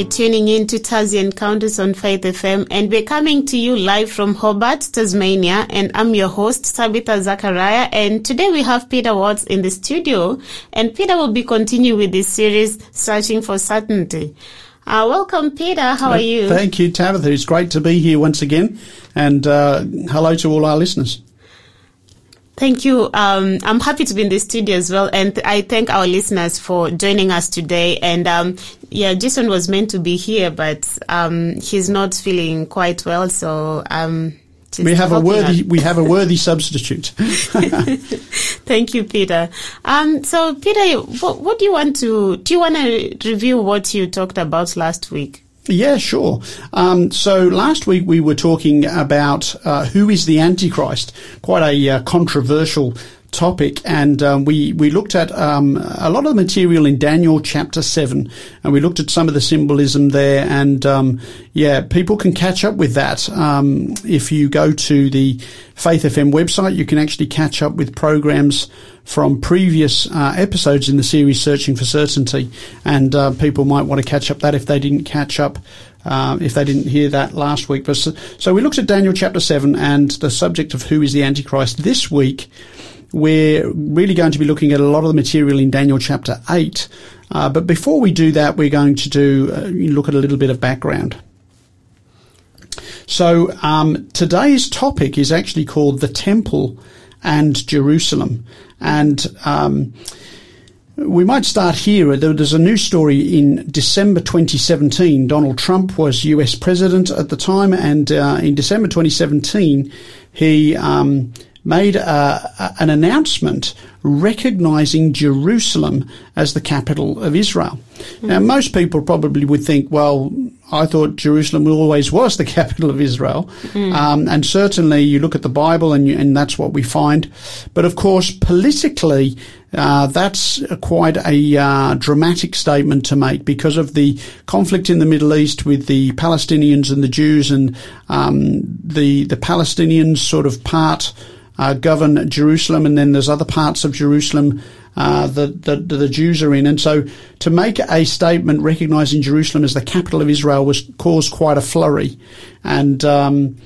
You're tuning in to Tassie Encounters on Faith FM, and we're coming to you live from Hobart, Tasmania. And I'm your host, Tabitha Zachariah. And today we have Peter Watts in the studio, and Peter will be continuing with this series, Searching for Certainty. Uh, welcome, Peter. How are you? Thank you, Tabitha. It's great to be here once again, and uh, hello to all our listeners. Thank you. Um, I'm happy to be in the studio as well, and I thank our listeners for joining us today. And um, yeah, Jason was meant to be here, but um, he's not feeling quite well, so um, we have a worthy we have a worthy substitute. Thank you, Peter. Um, so, Peter, what, what do you want to do? You want to review what you talked about last week? Yeah, sure. Um, so last week we were talking about uh, who is the Antichrist, quite a uh, controversial topic, and um, we we looked at um, a lot of the material in Daniel chapter seven, and we looked at some of the symbolism there, and um, yeah, people can catch up with that um, if you go to the Faith FM website. You can actually catch up with programs from previous uh, episodes in the series Searching for Certainty, and uh, people might want to catch up that if they didn't catch up. Uh, if they didn't hear that last week. But so, so we looked at Daniel chapter 7 and the subject of who is the Antichrist. This week, we're really going to be looking at a lot of the material in Daniel chapter 8. Uh, but before we do that, we're going to do uh, look at a little bit of background. So um, today's topic is actually called the Temple and Jerusalem, and um, we might start here. There's a news story in December 2017. Donald Trump was US president at the time, and uh, in December 2017, he um, made a, an announcement recognizing Jerusalem as the capital of Israel. Mm-hmm. Now, most people probably would think, well, I thought Jerusalem always was the capital of Israel. Mm-hmm. Um, and certainly you look at the Bible and, you, and that's what we find. But of course, politically, uh, that's quite a uh, dramatic statement to make because of the conflict in the Middle East with the Palestinians and the Jews and um, the the Palestinians sort of part uh, govern Jerusalem, and then there's other parts of Jerusalem uh, that, that, the Jews are in. And so to make a statement recognizing Jerusalem as the capital of Israel was caused quite a flurry. And um,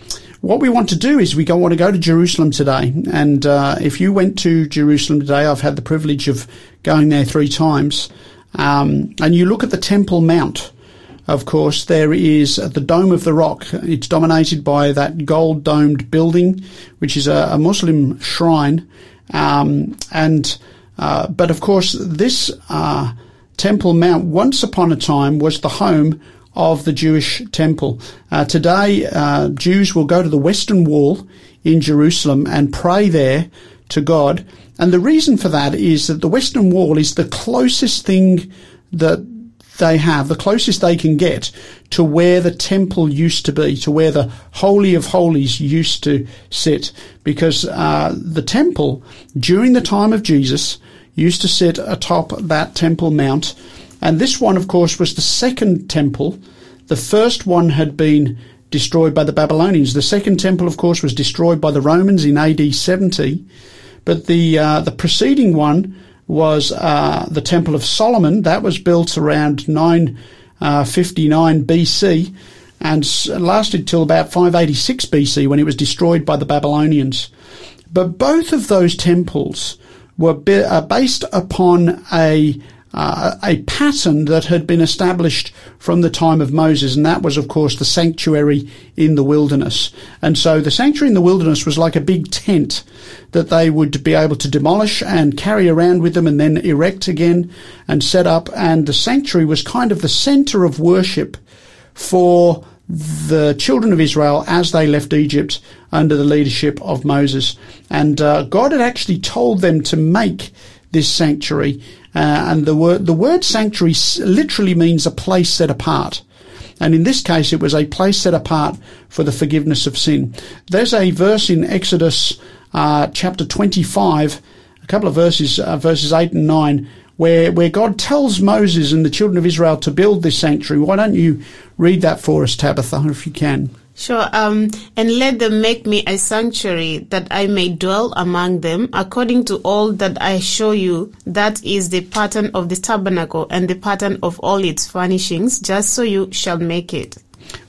what we want to do is we want to go to Jerusalem today. And uh, if you went to Jerusalem today, I've had the privilege of going there three times. Um, and you look at the Temple Mount, of course, there is the Dome of the Rock. It's dominated by that gold domed building, which is a, a Muslim shrine. Um, and, uh, but of course, this, uh, Temple Mount once upon a time was the home of the Jewish temple. Uh, today, uh, Jews will go to the Western Wall in Jerusalem and pray there to God. And the reason for that is that the Western Wall is the closest thing that they have, the closest they can get to where the temple used to be, to where the Holy of Holies used to sit. Because uh, the temple, during the time of Jesus, used to sit atop that Temple Mount. And this one, of course, was the second temple. The first one had been destroyed by the Babylonians. The second temple, of course, was destroyed by the Romans in AD 70. But the, uh, the preceding one was uh, the Temple of Solomon. That was built around 959 uh, BC and lasted till about 586 BC when it was destroyed by the Babylonians. But both of those temples were uh, based upon a uh, a pattern that had been established from the time of Moses, and that was, of course, the sanctuary in the wilderness. And so the sanctuary in the wilderness was like a big tent that they would be able to demolish and carry around with them and then erect again and set up. And the sanctuary was kind of the center of worship for the children of Israel as they left Egypt under the leadership of Moses. And uh, God had actually told them to make this sanctuary uh, and the word, the word sanctuary literally means a place set apart. And in this case, it was a place set apart for the forgiveness of sin. There's a verse in Exodus uh, chapter 25, a couple of verses, uh, verses 8 and 9, where, where God tells Moses and the children of Israel to build this sanctuary. Why don't you read that for us, Tabitha, if you can? Sure. Um, and let them make me a sanctuary that I may dwell among them according to all that I show you. That is the pattern of the tabernacle and the pattern of all its furnishings, just so you shall make it.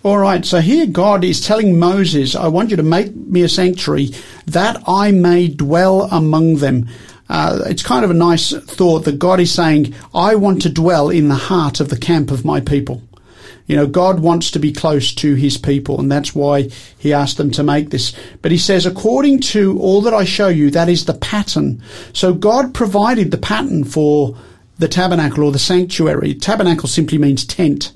All right, so here God is telling Moses, I want you to make me a sanctuary that I may dwell among them. Uh, it's kind of a nice thought that God is saying, I want to dwell in the heart of the camp of my people. You know, God wants to be close to his people, and that's why he asked them to make this. But he says, according to all that I show you, that is the pattern. So God provided the pattern for the tabernacle or the sanctuary. Tabernacle simply means tent,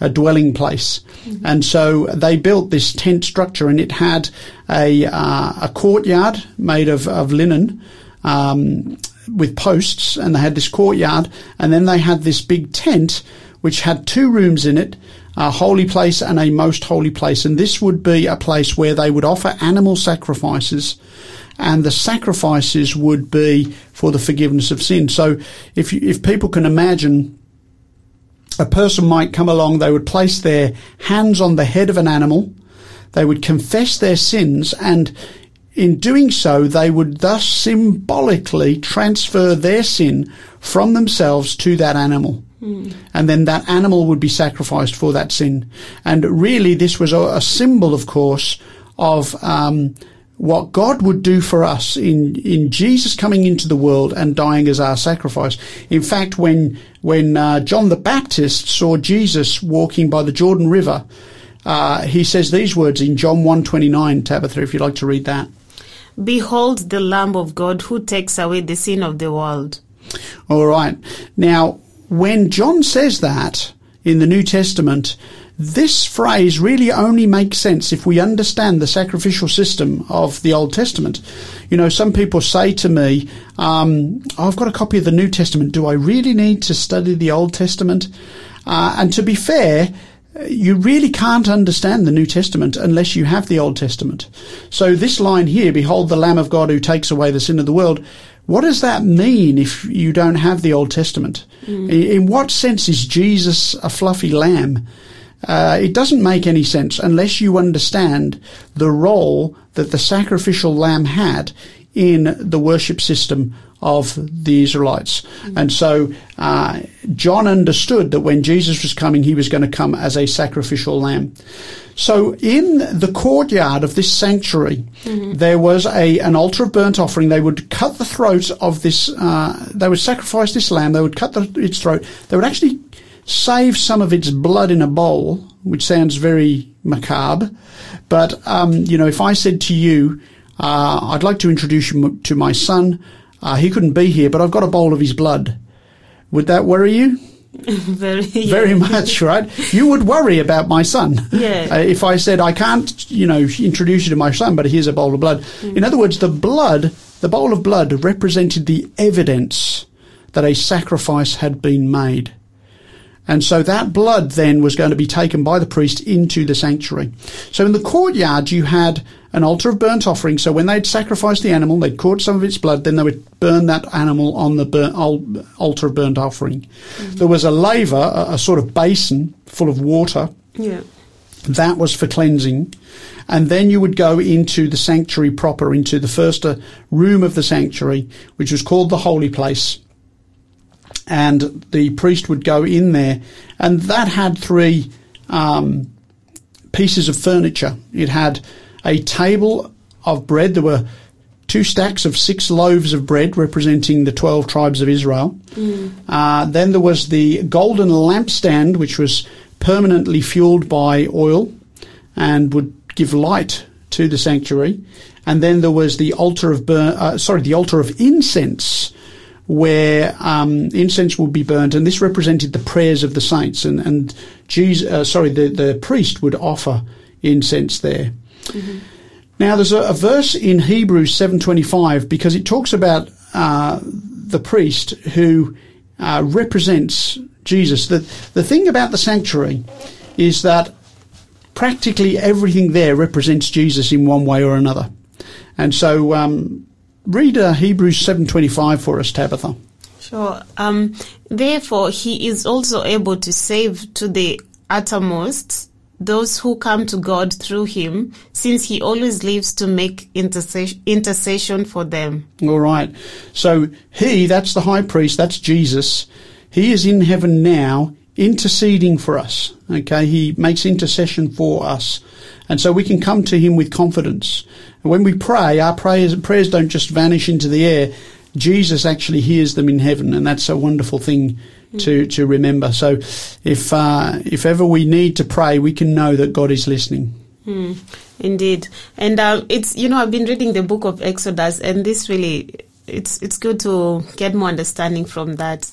a dwelling place. Mm-hmm. And so they built this tent structure, and it had a, uh, a courtyard made of, of linen. Um, with posts, and they had this courtyard, and then they had this big tent which had two rooms in it, a holy place and a most holy place. And this would be a place where they would offer animal sacrifices and the sacrifices would be for the forgiveness of sin. So if you, if people can imagine a person might come along, they would place their hands on the head of an animal, they would confess their sins, and in doing so, they would thus symbolically transfer their sin from themselves to that animal. Mm. And then that animal would be sacrificed for that sin. And really, this was a, a symbol, of course, of um, what God would do for us in, in Jesus coming into the world and dying as our sacrifice. In fact, when, when uh, John the Baptist saw Jesus walking by the Jordan River, uh, he says these words in John 1.29, Tabitha, if you'd like to read that. Behold the Lamb of God who takes away the sin of the world. All right. Now, when John says that in the New Testament, this phrase really only makes sense if we understand the sacrificial system of the Old Testament. You know, some people say to me, um, I've got a copy of the New Testament. Do I really need to study the Old Testament? Uh, and to be fair, you really can't understand the New Testament unless you have the Old Testament. So this line here, behold the Lamb of God who takes away the sin of the world, what does that mean if you don't have the Old Testament? Mm. In what sense is Jesus a fluffy lamb? Uh, it doesn't make any sense unless you understand the role that the sacrificial lamb had in the worship system of the Israelites. Mm-hmm. And so uh, John understood that when Jesus was coming, he was going to come as a sacrificial lamb. So in the courtyard of this sanctuary, mm-hmm. there was a an altar of burnt offering. They would cut the throat of this. Uh, they would sacrifice this lamb. They would cut the, its throat. They would actually save some of its blood in a bowl, which sounds very macabre. But um, you know, if I said to you, uh, "I'd like to introduce you to my son," uh, he couldn't be here, but I've got a bowl of his blood. Would that worry you? very, yeah. very much, right? You would worry about my son. Yeah. Uh, if I said I can't, you know, introduce you to my son, but here's a bowl of blood. Mm. In other words, the blood, the bowl of blood, represented the evidence that a sacrifice had been made. And so that blood then was going to be taken by the priest into the sanctuary. So in the courtyard, you had an altar of burnt offering. So when they'd sacrificed the animal, they'd caught some of its blood, then they would burn that animal on the burnt, altar of burnt offering. Mm-hmm. There was a laver, a, a, sort of basin full of water. Yeah. That was for cleansing. And then you would go into the sanctuary proper, into the first uh, room of the sanctuary, which was called the holy place. And the priest would go in there, and that had three um, pieces of furniture. It had a table of bread. There were two stacks of six loaves of bread representing the 12 tribes of Israel. Mm. Uh, then there was the golden lampstand, which was permanently fueled by oil and would give light to the sanctuary. And then there was the altar of burn, uh, sorry, the altar of incense, where um, incense would be burnt, and this represented the prayers of the saints. And, and Jesus, uh, sorry, the, the priest would offer incense there. Mm-hmm. Now, there's a, a, verse in Hebrews 7:25 because it talks about uh, the priest who uh, represents Jesus. The the thing about the sanctuary is that practically everything there represents Jesus in one way or another, and so um, read uh, Hebrews 7:25 for us, Tabitha. Sure. Um, therefore, he is also able to save to the uttermost those who come to God through him, since he always lives to make intercession, intercession for them. All right. So he, that's the high priest, that's Jesus. He is in heaven now interceding for us. Okay. He makes intercession for us. And so we can come to him with confidence. And when we pray, our prayers, prayers don't just vanish into the air. Jesus actually hears them in heaven. And that's a wonderful thing to, to remember. So if, uh, if ever we need to pray, we can know that God is listening. Mm, indeed. And uh, it's, you know, I've been reading the book of Exodus and this really, it's, it's good to get more understanding from that.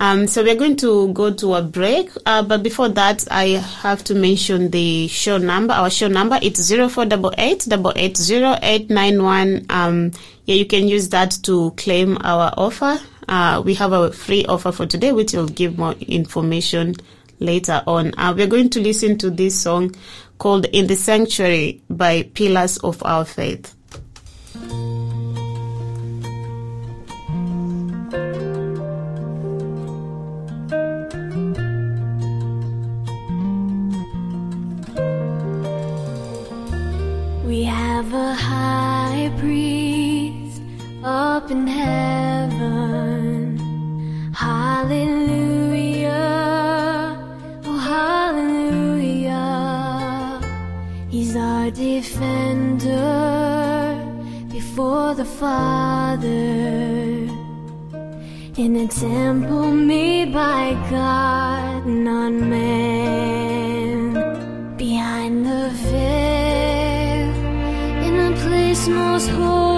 Um, so we're going to go to a break, uh, but before that, I have to mention the show number. Our show number it's zero four double eight double eight zero eight nine one. Um, yeah, you can use that to claim our offer. Uh, we have a free offer for today, which will give more information later on. Uh, we're going to listen to this song called "In the Sanctuary" by Pillars of Our Faith. Have a high priest up in heaven. Hallelujah. Oh, hallelujah. He's our defender before the Father. In a temple made by God, not man. Most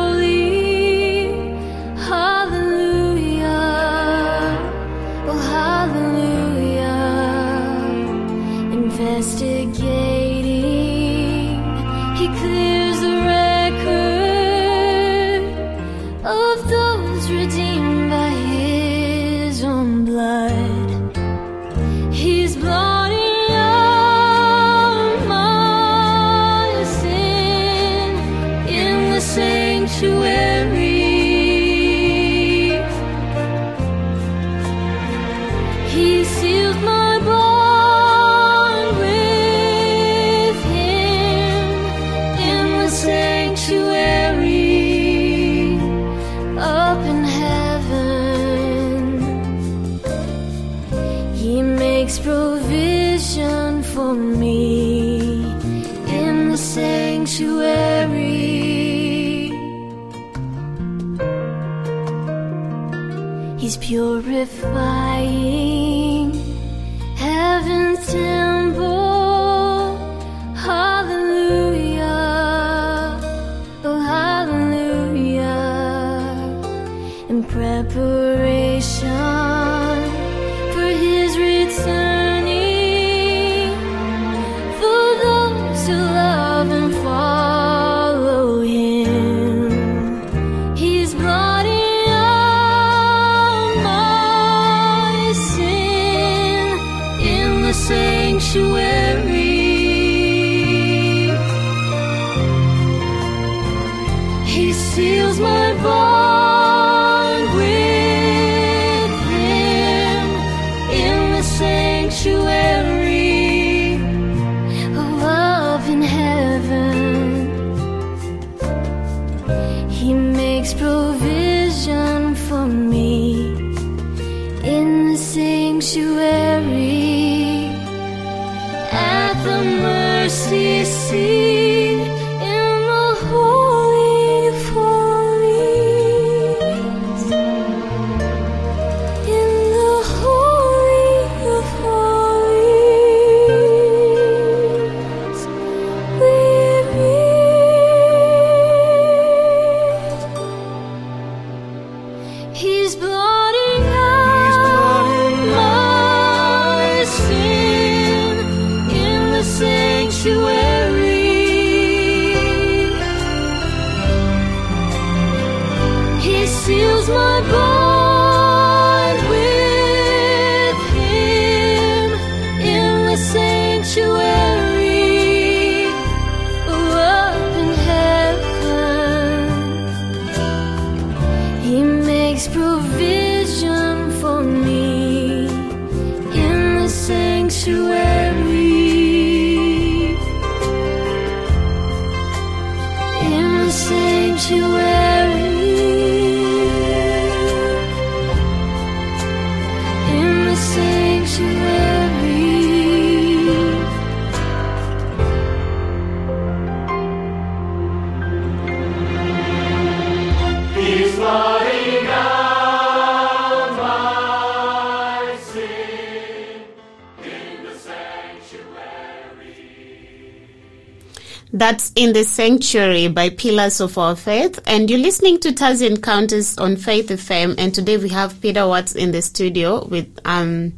In the Sanctuary by Pillars of Our Faith. And you're listening to Taz Encounters on Faith FM. And today we have Peter Watts in the studio with um,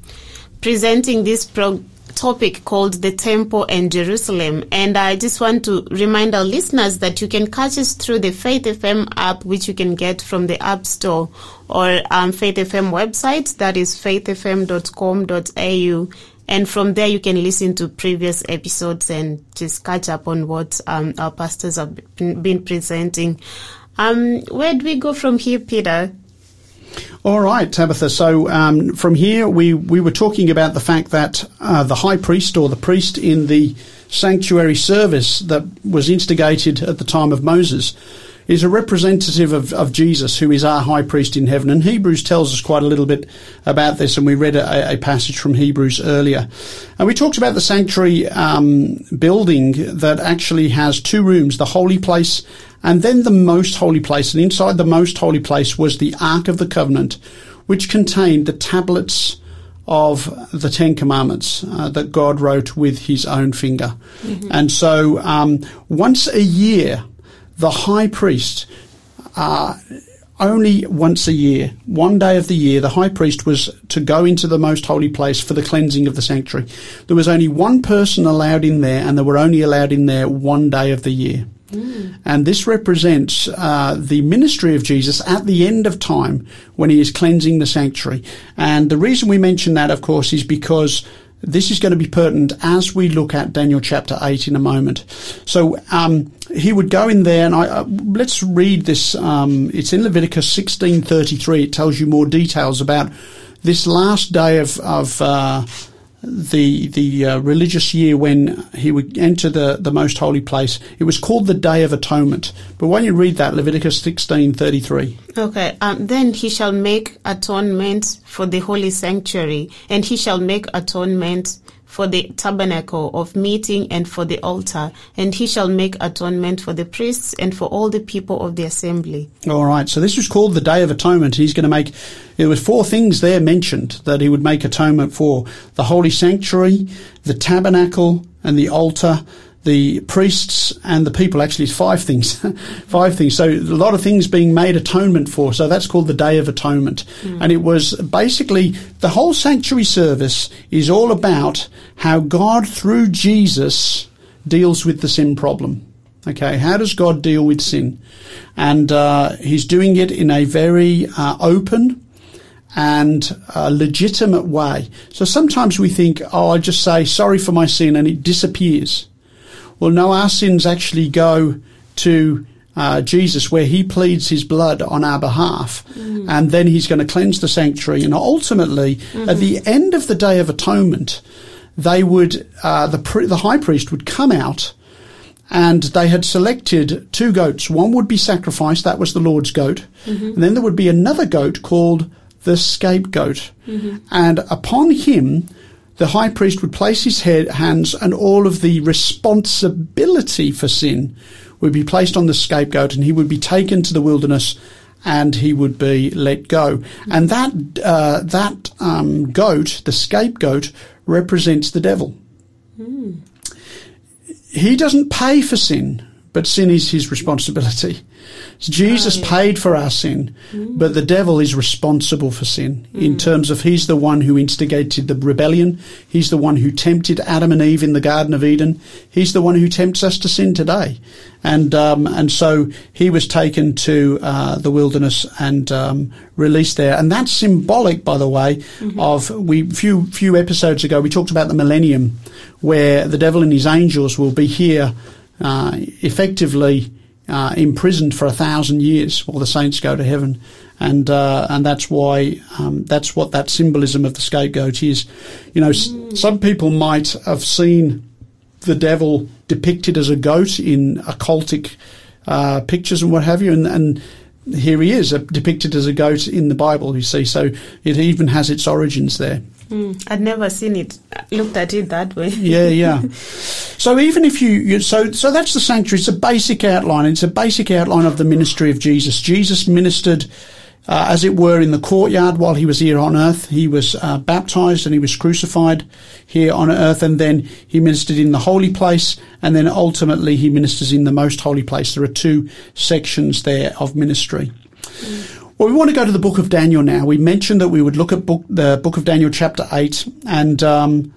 presenting this pro- topic called the Temple and Jerusalem. And I just want to remind our listeners that you can catch us through the Faith FM app, which you can get from the App Store or um, Faith FM website. That is faithfm.com.au. And from there, you can listen to previous episodes and just catch up on what um, our pastors have been, presenting. Um, where do we go from here, Peter? All right, Tabitha. So um, from here, we, we were talking about the fact that uh, the high priest or the priest in the sanctuary service that was instigated at the time of Moses is a representative of, of Jesus, who is our high priest in heaven. And Hebrews tells us quite a little bit about this, and we read a, a passage from Hebrews earlier. And we talked about the sanctuary um, building that actually has two rooms, the holy place and then the most holy place. And inside the most holy place was the Ark of the Covenant, which contained the tablets of the Ten Commandments uh, that God wrote with his own finger. And so um, once a year, the high priest, uh, only once a year, one day of the year, the high priest was to go into the most holy place for the cleansing of the sanctuary. There was only one person allowed in there, and they were only allowed in there one day of the year. And this represents uh, the ministry of Jesus at the end of time when he is cleansing the sanctuary. And the reason we mention that, of course, is because this is going to be pertinent as we look at Daniel chapter 8 in a moment. So um, he would go in there, and I, uh, let's read this. Um, it's in Leviticus 16:33. It tells you more details about this last day of, of uh, the the uh, religious year when he would enter the, the most holy place. It was called the Day of Atonement. But when you read that, Leviticus 16:33. Okay. Um, then he shall make atonement for the holy sanctuary, and he shall make atonement for the tabernacle of meeting and for the altar, and he shall make atonement for the priests and for all the people of the assembly. All right. So this was called the Day of Atonement. He's going to make. There were four things there mentioned that he would make atonement for: the holy sanctuary, the tabernacle, and the altar. The priests and the people. Actually, five things. five things. So a lot of things being made atonement for. So that's called the Day of Atonement. And it was basically the whole sanctuary service is all about how God through Jesus deals with the sin problem. Okay, how does God deal with sin? And uh, He's doing it in a very uh, open and uh, legitimate way. So sometimes we think, oh, I just say sorry for my sin and it disappears. Well, no, our sins actually go to uh, Jesus, where He pleads His blood on our behalf, and then He's going to cleanse the sanctuary. And ultimately, at the end of the Day of Atonement, they would uh, the pri- the high priest would come out and they had selected two goats. One would be sacrificed, that was the Lord's goat. And then there would be another goat called the scapegoat. And upon him, the high priest would place his head, hands, and all of the responsibility for sin would be placed on the scapegoat, and he would be taken to the wilderness and he would be let go. And that uh, that um, goat, the scapegoat, represents the devil. He doesn't pay for sin, but sin is his responsibility. Jesus paid for our sin, but the devil is responsible for sin in terms of he's the one who instigated the rebellion. He's the one who tempted Adam and Eve in the Garden of Eden. He's the one who tempts us to sin today. And, um, and so he was taken to, uh, the wilderness and, um, released there. And that's symbolic, by the way, of we, few, few episodes ago, we talked about the millennium where the devil and his angels will be here, effectively, uh, imprisoned for a thousand years while the saints go to heaven. And, uh, and that's why, um, that's what that symbolism of the scapegoat is. You know, s- some people might have seen the devil depicted as a goat in occultic, uh, pictures and what have you. And, and here he is uh, depicted as a goat in the Bible, you see. So it even has its origins there. Mm, I'd never seen it, looked at it that way. Yeah, yeah. So even if you, you so so that's the sanctuary. It's a basic outline. It's a basic outline of the ministry of Jesus. Jesus ministered uh, as it were, in the courtyard while he was here on earth. He was uh, baptized and he was crucified here on earth, and then he ministered in the holy place, and then ultimately he ministers in the most holy place. There are two sections there of ministry. Well, we want to go to the book of Daniel now. We mentioned that we would look at book, the book of Daniel, chapter 8, and um,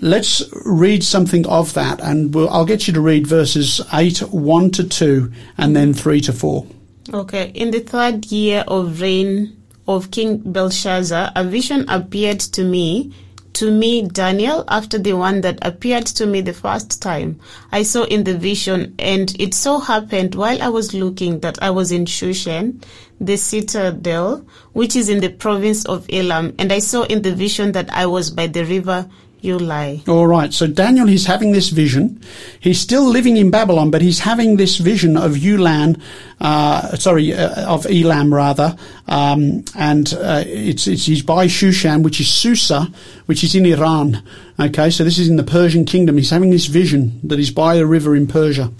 let's read something of that. And we'll, I'll get you to read verses 8, 1 to 2, and then 3 to 4. Okay. In the third year of reign of King Belshazzar, a vision appeared to me, to me, Daniel, after the one that appeared to me the first time. I saw in the vision, and it so happened while I was looking that I was in Shushan, the citadel, which is in the province of Elam, and I saw in the vision that I was by the river Ulai. All right. So Daniel, is having this vision. He's still living in Babylon, but he's having this vision of Ulan, uh, sorry, uh, of Elam rather. Um, and, uh, it's, it's, he's by Shushan, which is Susa, which is in Iran. Okay. So this is in the Persian kingdom. He's having this vision that he's by a river in Persia.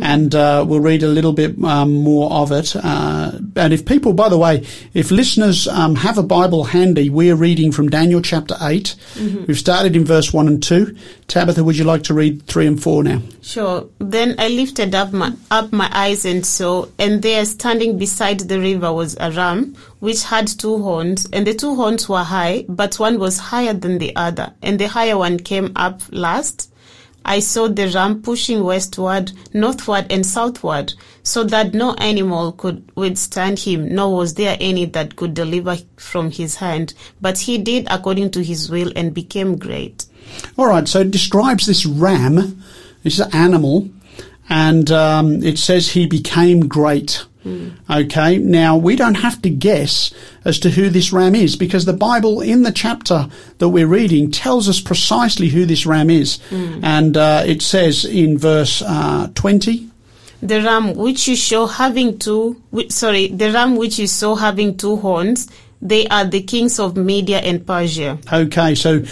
And, uh, we'll read a little bit, um, more of it. Uh, and if people, by the way, if listeners, um, have a Bible handy, we're reading from Daniel chapter 8. We've started in verse 1 and 2. Tabitha, would you like to read 3 and 4 now? Sure. Then I lifted up my up my eyes and saw, and there standing beside the river was a ram which had two horns, and the two horns were high, but one was higher than the other, and the higher one came up last. I saw the ram pushing westward, northward, and southward, so that no animal could withstand him, nor was there any that could deliver from his hand. But he did according to his will and became great. All right, so it describes this ram, this animal, and um, it says he became great. Okay, now we don't have to guess as to who this ram is because the Bible in the chapter that we're reading tells us precisely who this ram is. And uh, it says in verse uh, 20, The ram which you saw having two, sorry, the ram which you saw having two horns, they are the kings of Media and Persia. Okay, so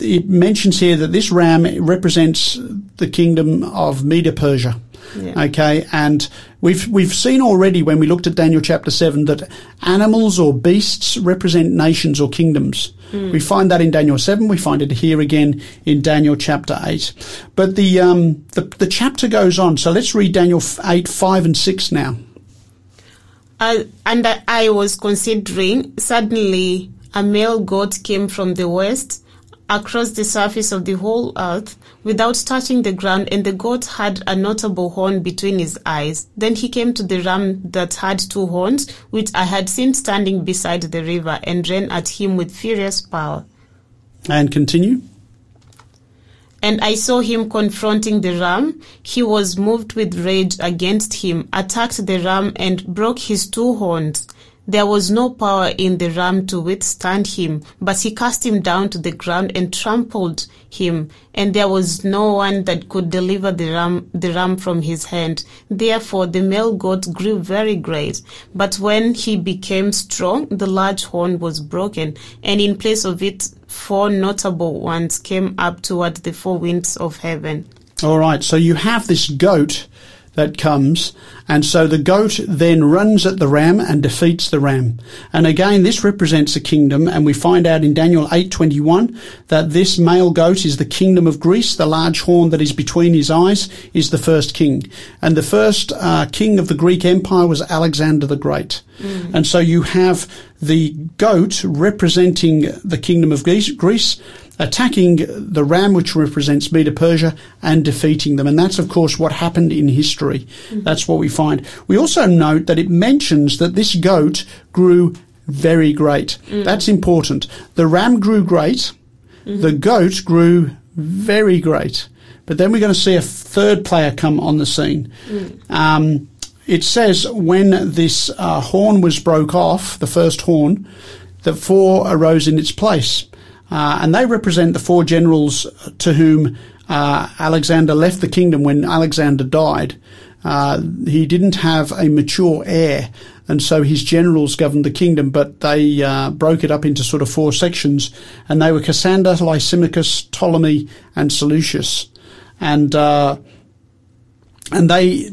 it mentions here that this ram represents the kingdom of Media Persia. Yeah. Okay, and we've we've seen already when we looked at Daniel chapter seven that animals or beasts represent nations or kingdoms. We find that in Daniel seven. We find it here again in Daniel chapter eight. But the um, the, the chapter goes on. So let's read Daniel eight five and six now. Uh, and I- I was considering, suddenly a male goat came from the west across the surface of the whole earth without touching the ground, and the goat had a notable horn between his eyes. Then he came to the ram that had two horns, which I had seen standing beside the river, and ran at him with furious power. And continue. And I saw him confronting the ram. He was moved with rage against him, attacked the ram, and broke his two horns. There was no power in the ram to withstand him, but he cast him down to the ground and trampled him, and there was no one that could deliver the ram, the ram from his hand. Therefore the male goat grew very great. But when he became strong, the large horn was broken, and in place of it, four notable ones came up toward the four winds of heaven. All right, so you have this goat that comes, and so the goat then runs at the ram and defeats the ram. And again, this represents a kingdom, and we find out in Daniel 8:21 that this male goat is the kingdom of Greece. The large horn that is between his eyes is the first king, and the first uh, king of the Greek Empire was Alexander the Great. And so you have the goat representing the kingdom of Greece, Greece attacking the ram, which represents Medo Persia, and defeating them. And that's, of course, what happened in history. That's what we find. We also note that it mentions that this goat grew very great. That's important. The ram grew great. The goat grew very great. But then we're going to see a third player come on the scene. Um, it says when this uh, horn was broke off, the first horn, that four arose in its place. Uh, and they represent the four generals to whom uh, Alexander left the kingdom when Alexander died. Uh, he didn't have a mature heir, and so his generals governed the kingdom, but they uh, broke it up into sort of four sections, and they were Cassander, Lysimachus, Ptolemy, and Seleucus. And uh, and they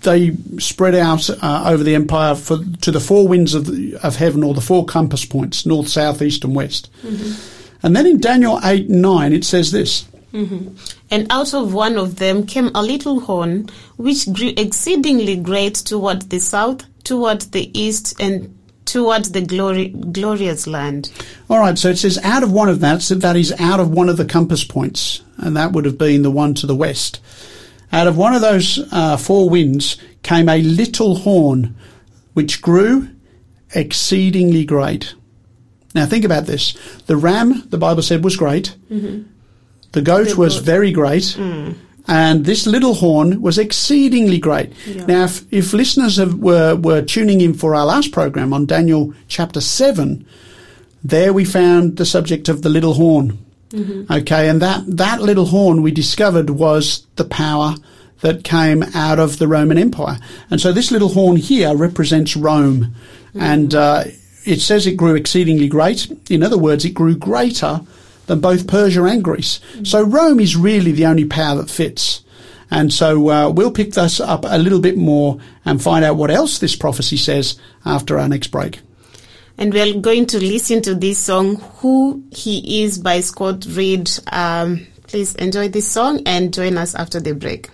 they spread out uh, over the empire for, to the four winds of, the, of heaven, or the four compass points, north, south, east, and west. And then in Daniel 8 9, it says this. And out of one of them came a little horn, which grew exceedingly great toward the south, toward the east, and toward the glory, glorious land. All right, so it says out of one of that, so that is out of one of the compass points, and that would have been the one to the west. Out of one of those uh, four winds came a little horn, which grew exceedingly great. Now think about this. The ram, the Bible said, was great. Mm-hmm. The goat The was goat. very great. Mm. And this little horn was exceedingly great. Yeah. Now, if, if listeners have, were, were tuning in for our last program on Daniel chapter 7, there we found the subject of the little horn. Mm-hmm. Okay, and that, that little horn we discovered was the power that came out of the Roman Empire. And so this little horn here represents Rome. And mm. uh, it says it grew exceedingly great. In other words, it grew greater than both Persia and Greece. So Rome is really the only power that fits. And so uh, we'll pick this up a little bit more and find out what else this prophecy says after our next break. And we're going to listen to this song, Who He Is by Scott Reed. Um, please enjoy this song and join us after the break.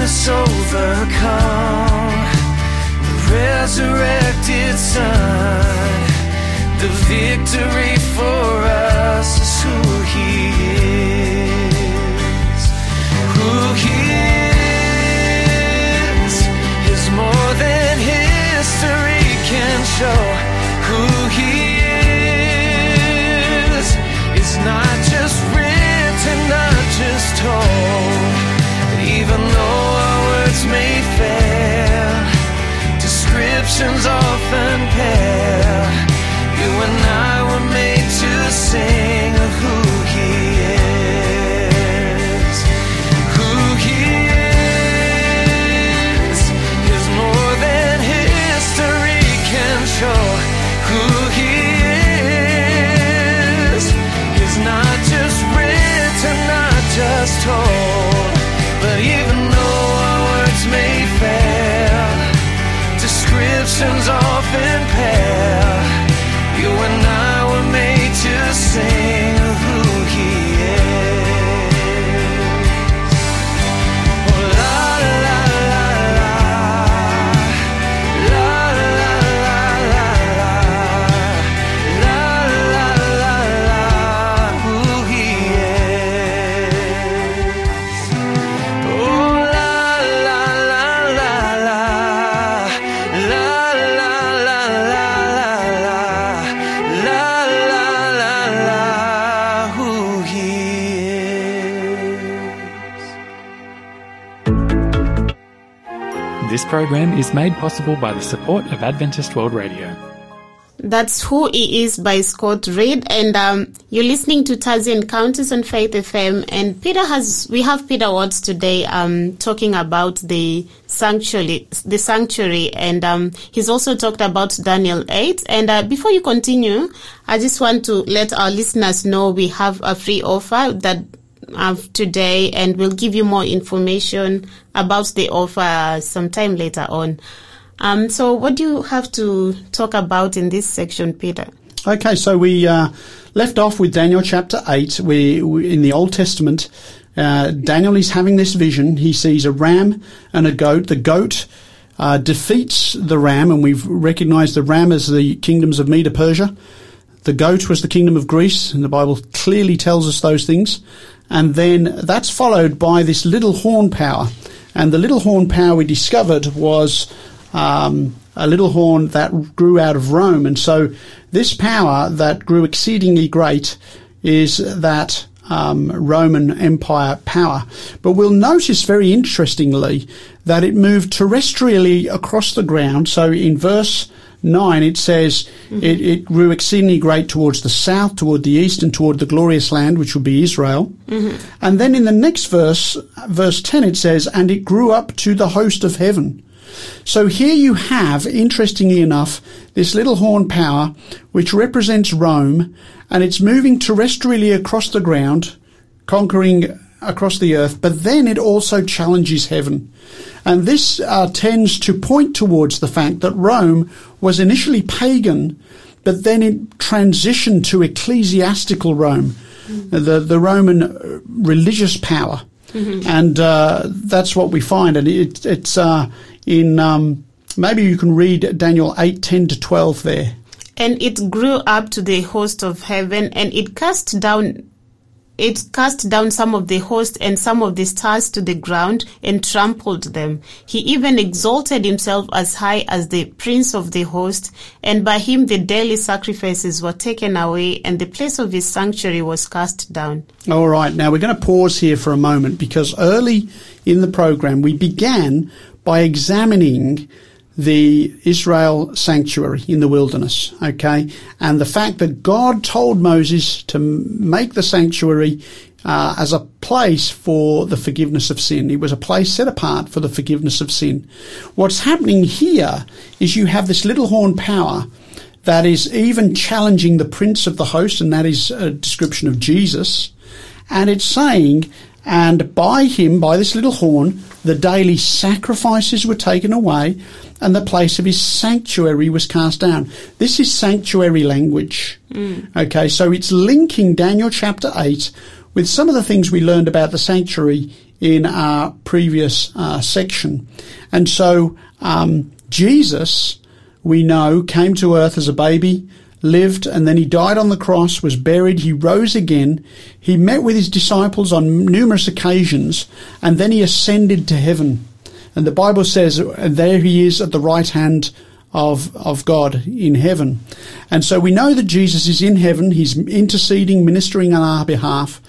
Darkness overcome, the resurrected Son, the victory for us is who He is. Who He is is more than history can show. Who He descriptions often pale. This program is made possible by the support of Adventist World Radio. That's Who He Is by Scott Reed. And um, you're listening to Tazi Encounters on Faith FM. And Peter has, we have Peter Watts today um, talking about the sanctuary, the sanctuary. And um, he's also talked about Daniel 8. And uh, before you continue, I just want to let our listeners know we have a free offer that of today and we'll give you more information about the offer sometime later on. Um, so what do you have to talk about in this section, Peter? Okay, so we uh, left off with Daniel chapter 8. We, we in the Old Testament, uh, Daniel is having this vision. He sees a ram and a goat. The goat uh, defeats the ram, and we've recognized the ram as the kingdoms of Medo Persia. The goat was the kingdom of Greece, and the Bible clearly tells us those things. And then that's followed by this little horn power. And the little horn power we discovered was um, a little horn that grew out of Rome. And so this power that grew exceedingly great is that um, Roman Empire power. But we'll notice very interestingly that it moved terrestrially across the ground. So in verse 9 it says mm-hmm. it, it grew exceedingly great towards the south, toward the east, and toward the glorious land, which would be Israel. Mm-hmm. And then in the next verse, verse 10, it says, and it grew up to the host of heaven. So here you have, interestingly enough, this little horn power, which represents Rome, and it's moving terrestrially across the ground, conquering across the earth, but then it also challenges heaven. And this uh, tends to point towards the fact that Rome was initially pagan, but then it transitioned to ecclesiastical Rome, the, the Roman uh, religious power. And uh, that's what we find. And it, it's uh, in, um, maybe you can read Daniel 8, 10 to 12 there. And it grew up to the host of heaven, and it cast down it cast down some of the host and some of the stars to the ground and trampled them. He even exalted himself as high as the prince of the host, and by him the daily sacrifices were taken away, and the place of his sanctuary was cast down. All right, now we're going to pause here for a moment because early in the program we began by examining the Israel sanctuary in the wilderness, okay? And the fact that God told Moses to make the sanctuary uh, as a place for the forgiveness of sin. It was a place set apart for the forgiveness of sin. What's happening here is you have this little horn power that is even challenging the prince of the host, and that is a description of Jesus. And it's saying, and by him, by this little horn, the daily sacrifices were taken away, and the place of his sanctuary was cast down. This is sanctuary language. Okay, so it's linking Daniel chapter 8 with some of the things we learned about the sanctuary in our previous uh, section. And so um, Jesus, we know, came to earth as a baby, lived, and then he died on the cross, was buried, he rose again, he met with his disciples on numerous occasions, and then he ascended to heaven. And the Bible says, and there he is at the right hand of, of God in heaven. And so we know that Jesus is in heaven, he's interceding, ministering on our behalf,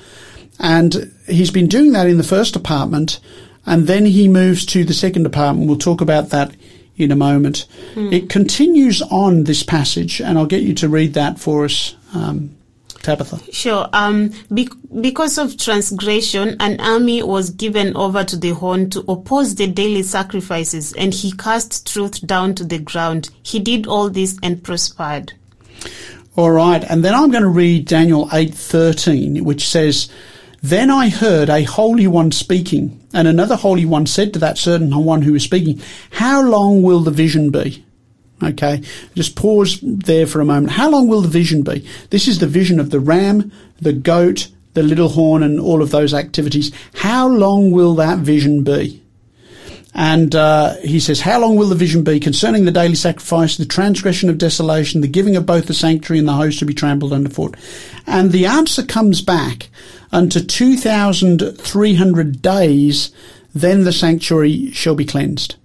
and he's been doing that in the first apartment, and then he moves to the second apartment. We'll talk about that in a moment. It continues on this passage, and I'll get you to read that for us, um, Tabitha. Sure. Um, be- because of transgression, an army was given over to the horn to oppose the daily sacrifices, and he cast truth down to the ground. He did all this and prospered. All right, and then I'm going to read Daniel 8:13, which says, "Then I heard a holy one speaking, and another holy one said to that certain one who was speaking, How long will the vision be?" Okay, just pause there for a moment. How long will the vision be? This is the vision of the ram, the goat, the little horn, and all of those activities. How long will that vision be? And uh, he says, How long will the vision be concerning the daily sacrifice, the transgression of desolation, the giving of both the sanctuary and the host to be trampled underfoot? And the answer comes back unto 2,300 days, then the sanctuary shall be cleansed.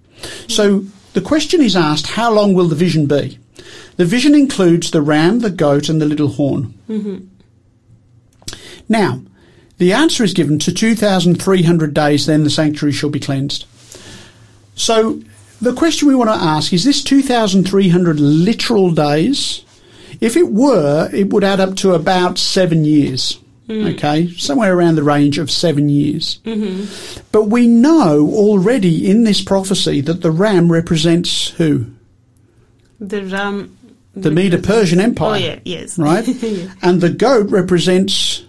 So the question is asked, How long will the vision be? The vision includes the ram, the goat, and the little horn. Now, the answer is given to 2,300 days, then the sanctuary shall be cleansed. So the question we want to ask is this 2,300 literal days? If it were, it would add up to about seven years. Okay, somewhere around the range of seven years. But we know already in this prophecy that the ram represents who? The ram. The Medo Persian Empire. Oh yeah, yes. Right? Yeah. And the goat represents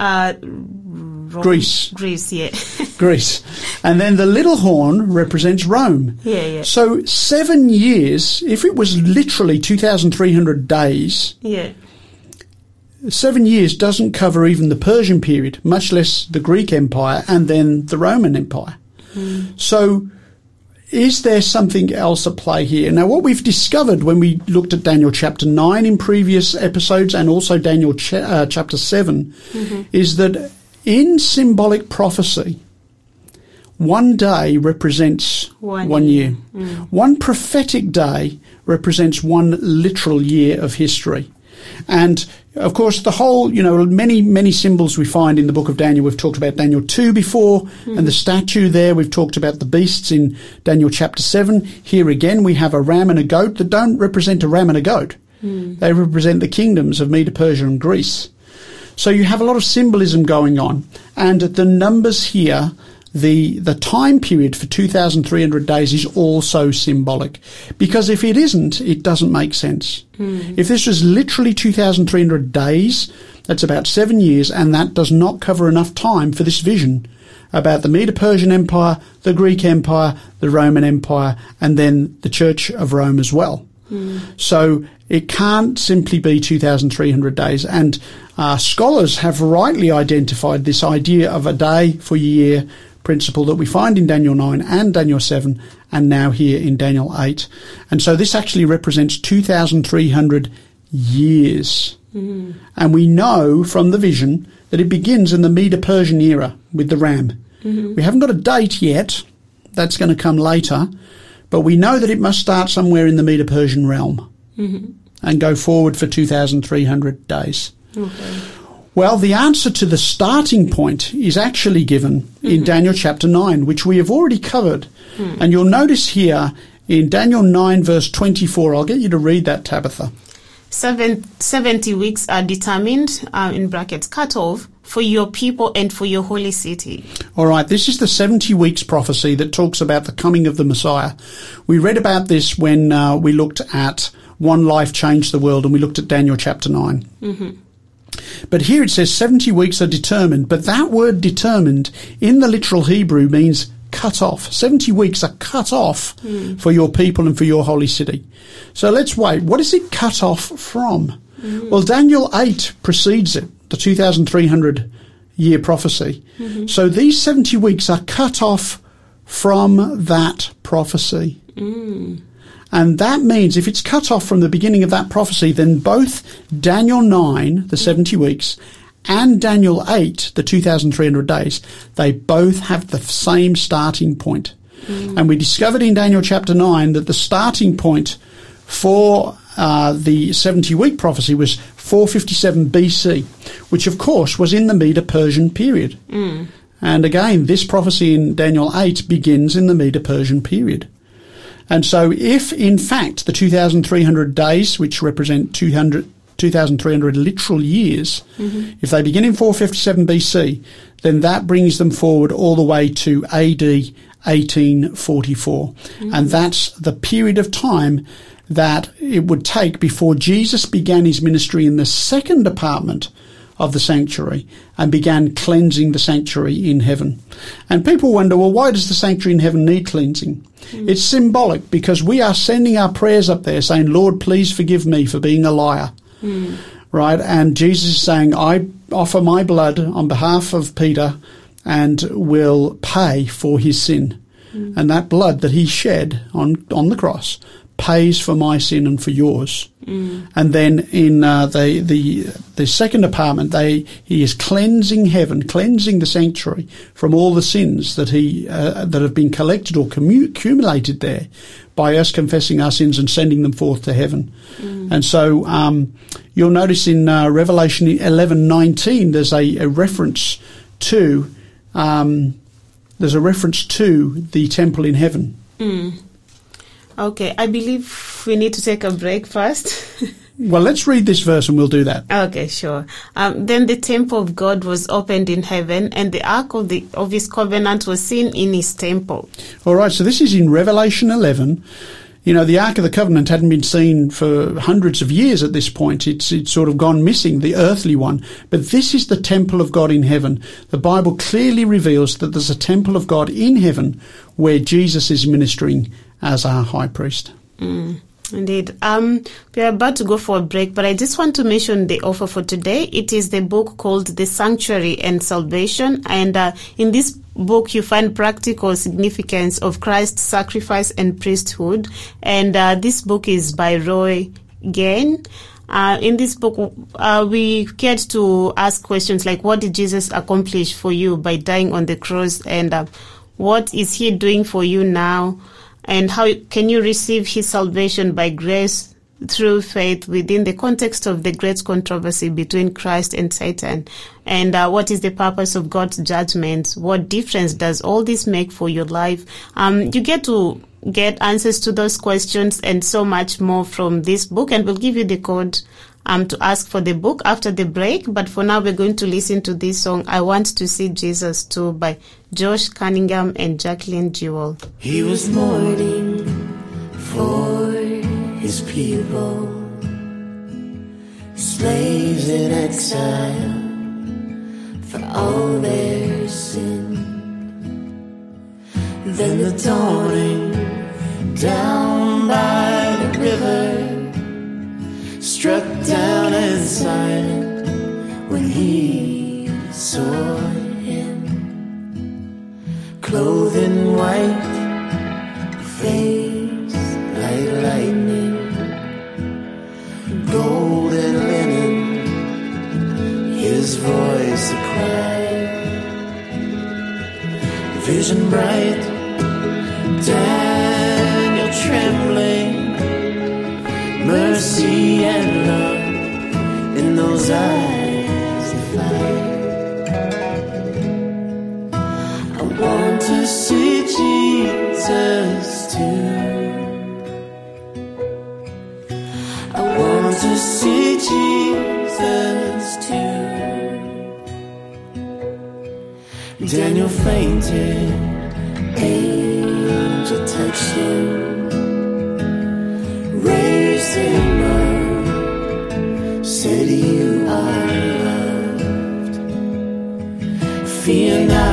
Uh, Greece. Greece, yeah. Greece. And then the little horn represents Rome. Yeah, yeah. So seven years, if it was literally 2,300 days, yeah. seven years doesn't cover even the Persian period, much less the Greek Empire and then the Roman Empire. So is there something else at play here? Now, what we've discovered when we looked at Daniel chapter 9 in previous episodes and also Daniel cha- uh, chapter 7 is that in symbolic prophecy, one day represents One one year. year. Mm. One prophetic day represents one literal year of history. And of course, the whole, you know, many, many symbols we find in the book of Daniel. We've talked about Daniel 2 before mm. and the statue there. We've talked about the beasts in Daniel chapter 7. Here again, we have a ram and a goat that don't represent a ram and a goat. Mm. They represent the kingdoms of Medo Persia and Greece. So you have a lot of symbolism going on. And the numbers here, the, the time period for 2,300 days is also symbolic. Because if it isn't, it doesn't make sense. If this was literally 2,300 days, that's about seven years, and that does not cover enough time for this vision about the Medo-Persian Empire, the Greek Empire, the Roman Empire, and then the Church of Rome as well. So it can't simply be 2,300 days. And uh, scholars have rightly identified this idea of a day for a year principle that we find in Daniel 9 and Daniel 7 and now here in Daniel 8. And so this actually represents 2,300 years. Mm-hmm. And we know from the vision that it begins in the Medo-Persian era with the ram. Mm-hmm. We haven't got a date yet. That's going to come later. But we know that it must start somewhere in the Medo-Persian realm mm-hmm. and go forward for 2,300 days. Well, the answer to the starting point is actually given in Daniel chapter 9, which we have already covered. And you'll notice here in Daniel 9 verse 24, I'll get you to read that, Tabitha. Seven, 70 weeks are determined, uh, in brackets, cut off, for your people and for your holy city. All right, this is the 70 weeks prophecy that talks about the coming of the Messiah. We read about this when uh, we looked at One Life Changed the World and we looked at Daniel chapter 9. But here it says 70 weeks are determined, but that word determined in the literal Hebrew means cut off. 70 weeks are cut off hmm. for your people and for your holy city. So let's wait. What is it cut off from? Hmm. Well, Daniel 8 precedes it, the 2300 year prophecy. Hmm. So these 70 weeks are cut off from that prophecy. And that means if it's cut off from the beginning of that prophecy, then both Daniel 9, the 70 weeks, and Daniel 8, the 2,300 days, they both have the same starting point. And we discovered in Daniel chapter 9 that the starting point for uh, the 70 week prophecy was 457 BC, which of course was in the Medo Persian period. And again, this prophecy in Daniel 8 begins in the Medo Persian period. And so, if in fact the 2,300 days, which represent 200, 2,300 literal years, mm-hmm. if they begin in 457 BC, then that brings them forward all the way to AD 1844. Mm-hmm. And that's the period of time that it would take before Jesus began his ministry in the second department of the sanctuary and began cleansing the sanctuary in heaven. And people wonder, well, why does the sanctuary in heaven need cleansing? Hmm. It's symbolic because we are sending our prayers up there saying, Lord, please forgive me for being a liar. Hmm. Right? And Jesus is saying, I offer my blood on behalf of Peter and will pay for his sin. Hmm. And that blood that he shed on, on the cross pays for my sin and for yours. And then in uh, the the the second apartment, they he is cleansing heaven, cleansing the sanctuary from all the sins that he uh, that have been collected or commu- accumulated there by us confessing our sins and sending them forth to heaven. And so um, you'll notice in uh, Revelation eleven nineteen, there's a, a reference to um, there's a reference to the temple in heaven. Okay, I believe we need to take a break first. Well, let's read this verse and we'll do that. okay, sure. Um, then the temple of God was opened in heaven, and the ark of the of His covenant was seen in His temple. All right, so this is in Revelation 11. You know, the Ark of the Covenant hadn't been seen for hundreds of years at this point. It's, it's sort of gone missing, the earthly one. But this is the temple of God in heaven. The Bible clearly reveals that there's a temple of God in heaven where Jesus is ministering as our high priest. Indeed. Um, we are about to go for a break, but I just want to mention the offer for today. It is the book called The Sanctuary and Salvation. And uh, in this book, you find practical significance of Christ's sacrifice and priesthood. And uh, this book is by Roy Gane. Uh, in this book, uh, we get to ask questions like, what did Jesus accomplish for you by dying on the cross? And uh, what is he doing for you now? And how can you receive his salvation by grace through faith within the context of the great controversy between Christ and Satan? And uh, what is the purpose of God's judgment? What difference does all this make for your life? Um, you get to get answers to those questions and so much more from this book, and we'll give you the code um, to ask for the book after the break. But for now, we're going to listen to this song, I Want to See Jesus Too, by Josh Cunningham and Jacqueline Jewell. He was mourning for his people, slaves in exile for all their sin. Then the dawning down by the river struck down and silent when he saw him. Clothed in white, face like lightning, gold and linen, his voice a cry, vision bright, Daniel trembling, mercy and love in those eyes of fire. I want to see Jesus too. I want to see Jesus too. Daniel fainted, angel touched him, said you are loved. Fear not.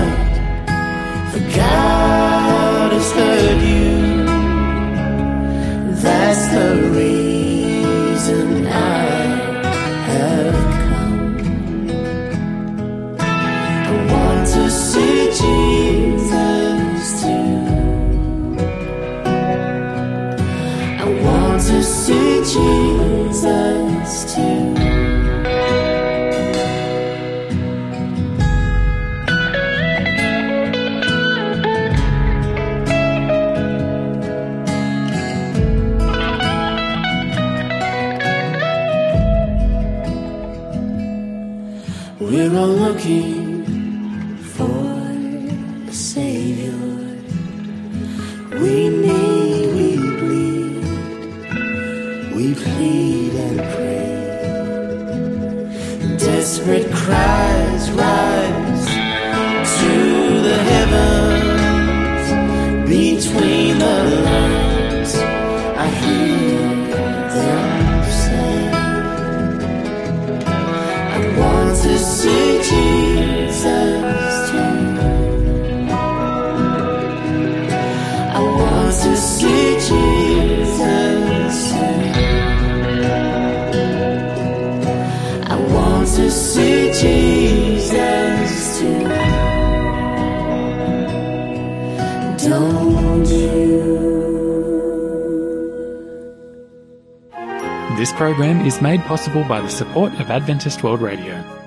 This program is made possible by the support of Adventist World Radio.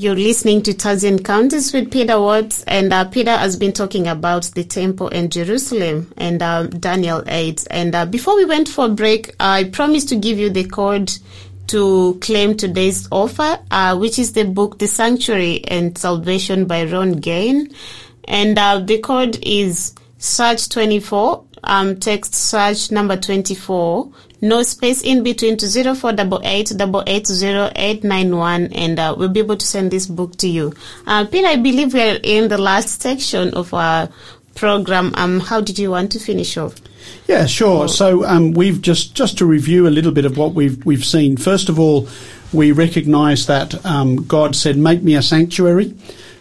You're listening to Taz Encounters with Peter Watts, and uh, Peter has been talking about the temple in Jerusalem and uh, Daniel 8. And uh, before we went for a break, I promised to give you the code to claim today's offer, uh, which is the book The Sanctuary and Salvation by Ron Gane. And uh, the code is search 24 um, text search number 24. No space in between to 0488880891 and uh, we'll be able to send this book to you. Uh, Peter, I believe we're in the last section of our program. Um, how did you want to finish off? Yeah, sure. So um, we've just just to review a little bit of what we've we've seen. First of all, we recognise that um, God said, "Make me a sanctuary."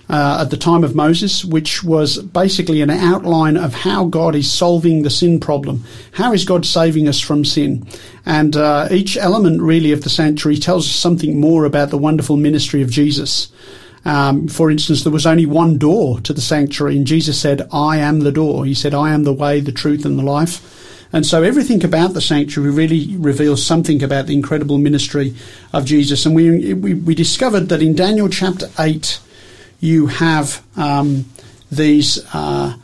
Uh, at the time of Moses, which was basically an outline of how God is solving the sin problem. How is God saving us from sin? And uh, each element really of the sanctuary tells us something more about the wonderful ministry of Jesus. Um, for instance, there was only one door to the sanctuary, and Jesus said, I am the door. He said, I am the way, the truth, and the life. And so everything about the sanctuary really reveals something about the incredible ministry of Jesus. And we, we, we discovered that in Daniel chapter 8, you have um, these uh,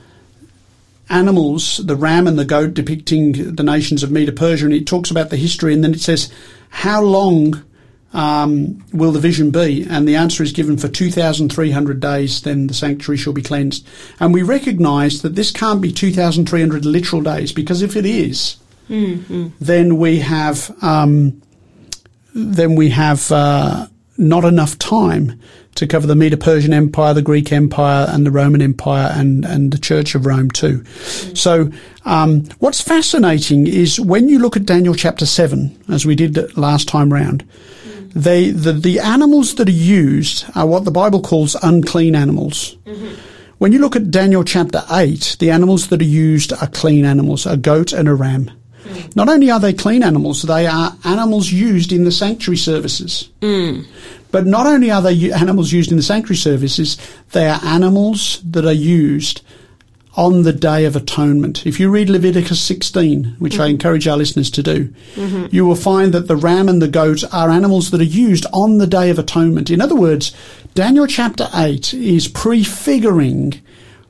animals, the ram and the goat, depicting the nations of Medo Persia, and it talks about the history, and then it says, How long um, will the vision be? And the answer is given for 2,300 days, then the sanctuary shall be cleansed. And we recognize that this can't be 2,300 literal days, because if it is, then we have um, then we have uh, not enough time to cover the Medo-Persian Empire, the Greek Empire, and the Roman Empire, and and the Church of Rome too. Mm. So, um, what's fascinating is when you look at Daniel chapter seven, as we did last time round. Mm. They, the, the animals that are used are what the Bible calls unclean animals. Mm-hmm. When you look at Daniel chapter 8, the animals that are used are clean animals, a goat and a ram. Mm. Not only are they clean animals, they are animals used in the sanctuary services. But not only are they animals used in the sanctuary services, they are animals that are used on the Day of Atonement. If you read Leviticus 16, which I encourage our listeners to do, you will find that the ram and the goat are animals that are used on the Day of Atonement. In other words, Daniel chapter 8 is prefiguring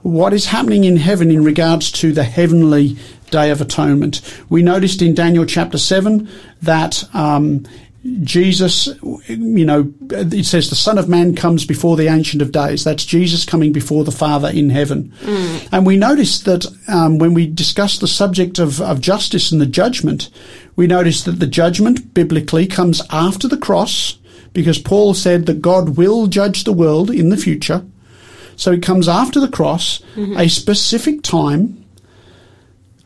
what is happening in heaven in regards to the heavenly Day of Atonement. We noticed in Daniel chapter 7 that um, Jesus, you know, it says the Son of Man comes before the Ancient of Days. That's Jesus coming before the Father in heaven. And we notice that um, when we discuss the subject of, of justice and the judgment, we notice that the judgment biblically comes after the cross because Paul said that God will judge the world in the future. So it comes after the cross, a specific time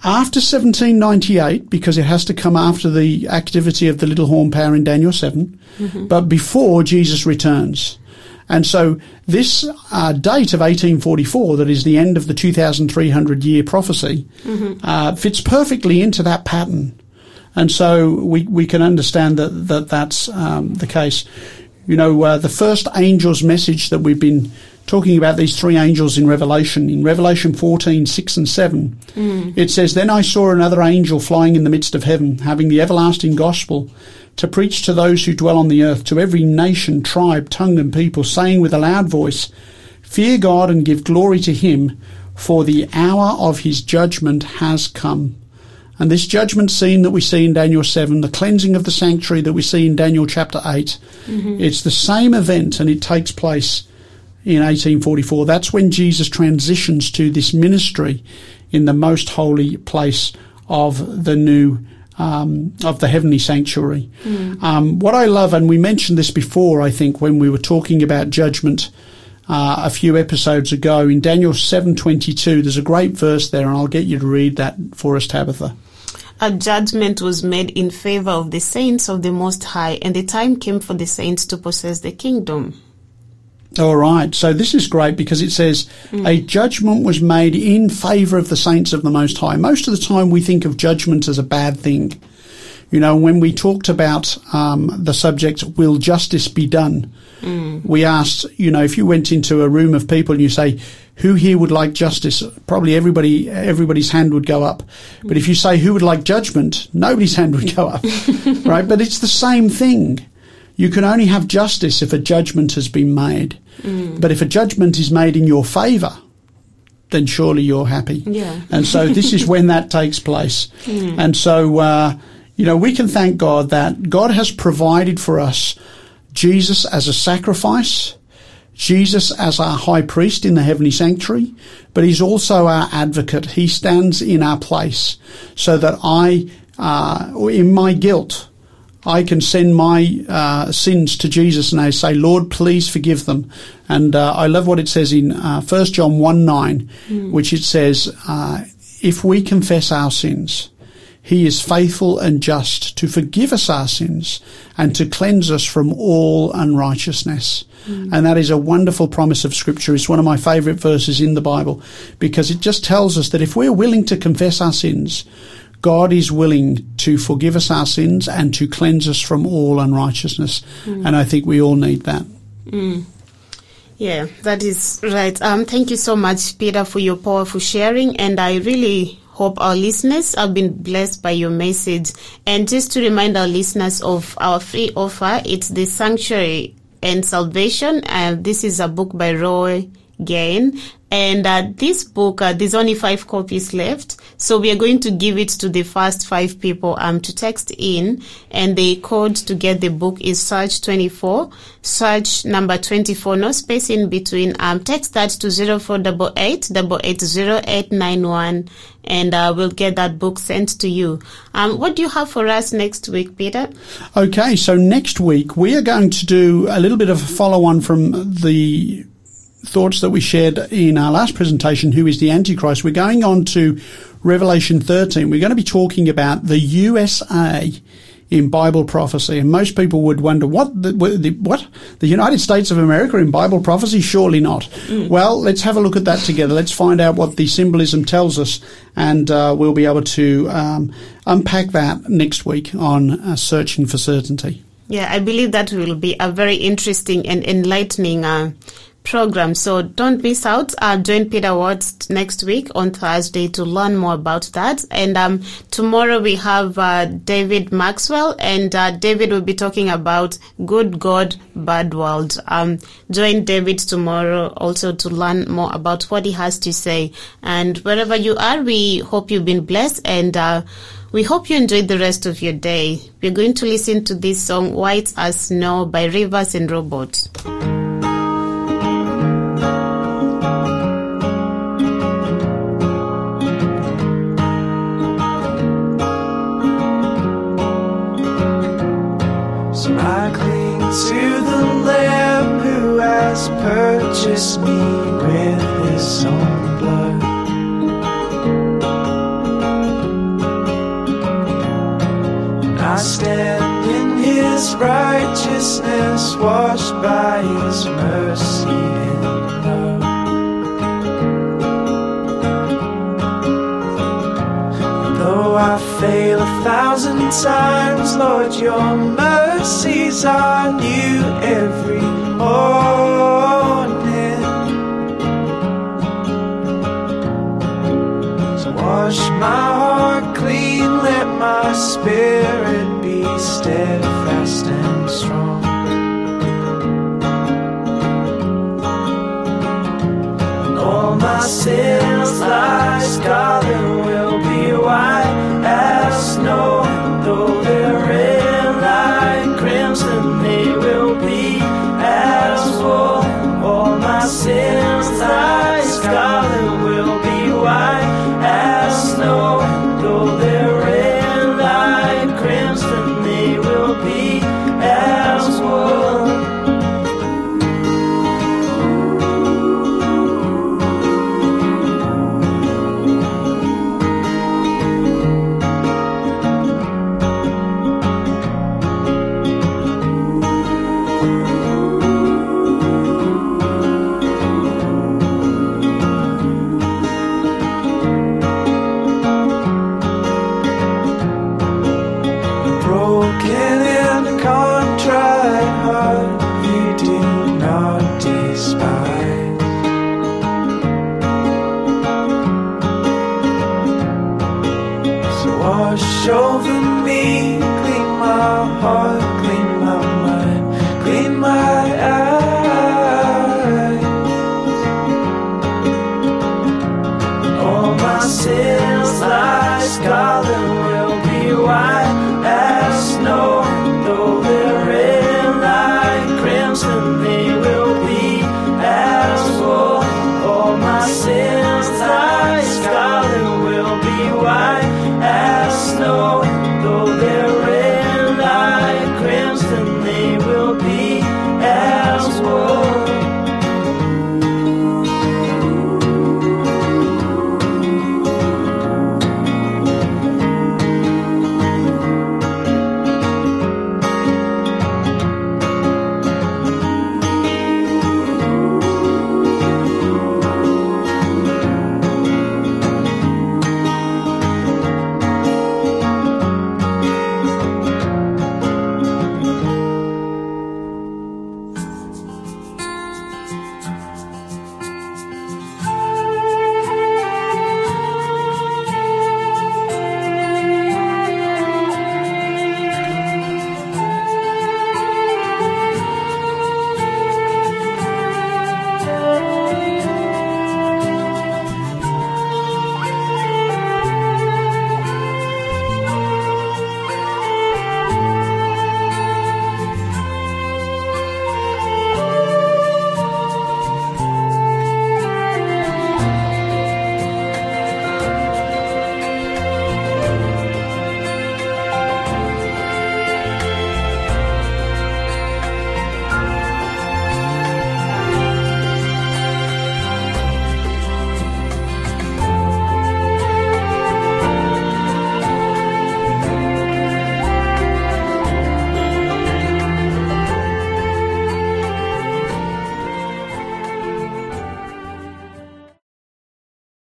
after 1798, because it has to come after the activity of the little horn power in Daniel 7, but before Jesus returns. And so this uh, date of 1844, that is the end of the 2,300 year prophecy, uh, fits perfectly into that pattern. And so we, we can understand that, that that's um, the case. You know, uh, the first angel's message that we've been talking about these three angels in Revelation, in Revelation 14, 6 and 7, mm. it says, Then I saw another angel flying in the midst of heaven, having the everlasting gospel to preach to those who dwell on the earth, to every nation, tribe, tongue, and people, saying with a loud voice, Fear God and give glory to him, for the hour of his judgment has come. And this judgment scene that we see in Daniel 7, the cleansing of the sanctuary that we see in Daniel chapter 8, mm-hmm. it's the same event and it takes place in 1844. That's when Jesus transitions to this ministry in the most holy place of the new um, of the heavenly sanctuary. Um, what I love, and we mentioned this before, I think, when we were talking about judgment uh, a few episodes ago in Daniel seven twenty two. There's a great verse there, and I'll get you to read that for us, Tabitha. A judgment was made in favor of the saints of the Most High, and the time came for the saints to possess the kingdom. All right. So this is great because it says a judgment was made in favor of the saints of the Most High. Most of the time we think of judgment as a bad thing. You know, when we talked about um, the subject, will justice be done? We asked, you know, if you went into a room of people and you say, who here would like justice? Probably everybody, everybody's hand would go up. But if you say who would like judgment, nobody's hand would go up, right? But it's the same thing. You can only have justice if a judgment has been made. But if a judgment is made in your favour, then surely you're happy. Yeah. And so this is when that takes place. And so, uh, you know, we can thank God that God has provided for us Jesus as a sacrifice, Jesus as our high priest in the heavenly sanctuary, but he's also our advocate. He stands in our place so that I, uh, in my guilt, I can send my uh, sins to Jesus and I say, Lord, please forgive them. And uh, I love what it says in uh, 1 John 1 9, which it says, uh, if we confess our sins, he is faithful and just to forgive us our sins and to cleanse us from all unrighteousness. And that is a wonderful promise of scripture. It's one of my favorite verses in the Bible because it just tells us that if we're willing to confess our sins, God is willing to forgive us our sins and to cleanse us from all unrighteousness. Mm. And I think we all need that. Mm. Yeah, that is right. Um, thank you so much, Peter, for your powerful sharing. And I really hope our listeners have been blessed by your message. And just to remind our listeners of our free offer, it's the Sanctuary and Salvation. And this is a book by Roy Gane. And uh, this book, uh, there's only five copies left. So we are going to give it to the first five people um, to text in. And the code to get the book is search 24, search number 24, no space in between. Um, text that to 0488 880891 and uh, we'll get that book sent to you. Um, what do you have for us next week, Peter? Okay, so next week we are going to do a little bit of a follow on from the thoughts that we shared in our last presentation, Who is the Antichrist? We're going on to Revelation 13. We're going to be talking about the USA in Bible prophecy. And most people would wonder, what the, what the, United States of America in Bible prophecy? Surely not. Well, let's have a look at that together. Let's find out what the symbolism tells us, and uh, we'll be able to um, unpack that next week on uh, Searching for Certainty. Yeah, I believe that will be a very interesting and enlightening uh, program. So don't miss out. Uh, join Peter Watts next week on Thursday to learn more about that. And um, tomorrow we have uh, David Maxwell, and uh, David will be talking about good God, bad world. Um, join David tomorrow also to learn more about what he has to say. And wherever you are, we hope you've been blessed and. Uh, we hope you enjoyed the rest of your day. We're going to listen to this song, White as Snow by Rivers and Robot. To the Lamb who has purchased me with his own blood. I stand in his righteousness, washed by his mercy Though I fail a thousand times, Lord, your mercies are new every morning.